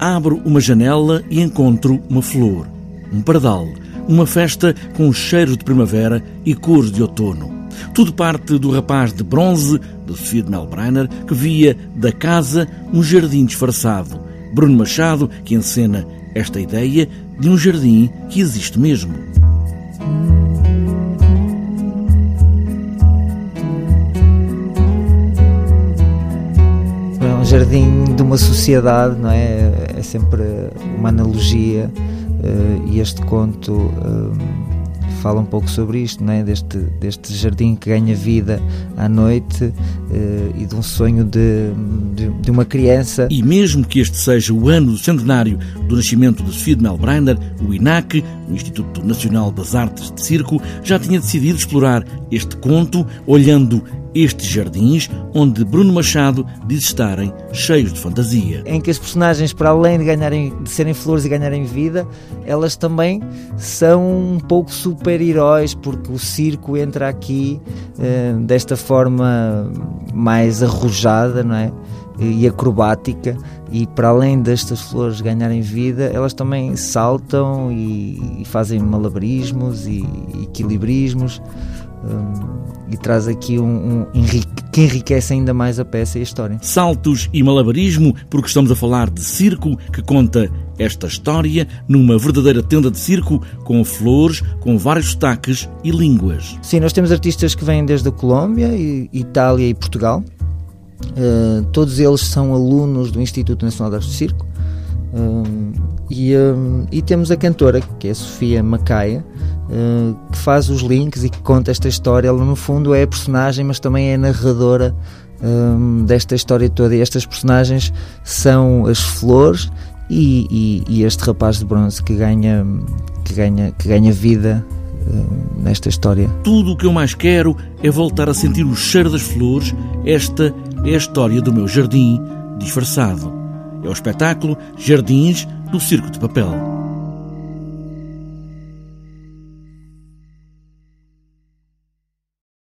Abro uma janela e encontro uma flor, um pardal, uma festa com cheiros de primavera e cores de outono. Tudo parte do rapaz de bronze, de Sofia de Melbrenner, que via da casa um jardim disfarçado. Bruno Machado, que encena esta ideia de um jardim que existe mesmo. Jardim de uma sociedade, não é? É sempre uma analogia uh, e este conto uh, fala um pouco sobre isto, não é? Deste, deste jardim que ganha vida à noite uh, e de um sonho de, de, de, uma criança. E mesmo que este seja o ano centenário do nascimento de Sofia de o INAC, o Instituto Nacional das Artes de Circo, já tinha decidido explorar este conto olhando estes jardins onde Bruno Machado diz estarem cheios de fantasia. Em que as personagens, para além de, ganharem, de serem flores e ganharem vida, elas também são um pouco super-heróis, porque o circo entra aqui uh, desta forma mais arrojada, não é? e acrobática e para além destas flores ganharem vida elas também saltam e, e fazem malabarismos e equilibrismos um, e traz aqui um, um enrique, que enriquece ainda mais a peça e a história. Saltos e malabarismo, porque estamos a falar de circo que conta esta história numa verdadeira tenda de circo com flores, com vários sotaques e línguas. Sim, nós temos artistas que vêm desde a Colômbia, Itália e Portugal. Uh, todos eles são alunos do Instituto Nacional de Arte de Circo. Uh, e, uh, e, temos a cantora, que é a Sofia Macaia, uh, que faz os links e que conta esta história. Ela, no fundo, é a personagem, mas também é a narradora um, desta história toda. E estas personagens são as flores e, e, e, este rapaz de bronze que ganha, que ganha, que ganha vida nesta história. Tudo o que eu mais quero é voltar a sentir o cheiro das flores. Esta é a história do meu jardim disfarçado. É o espetáculo Jardins do Circo de Papel.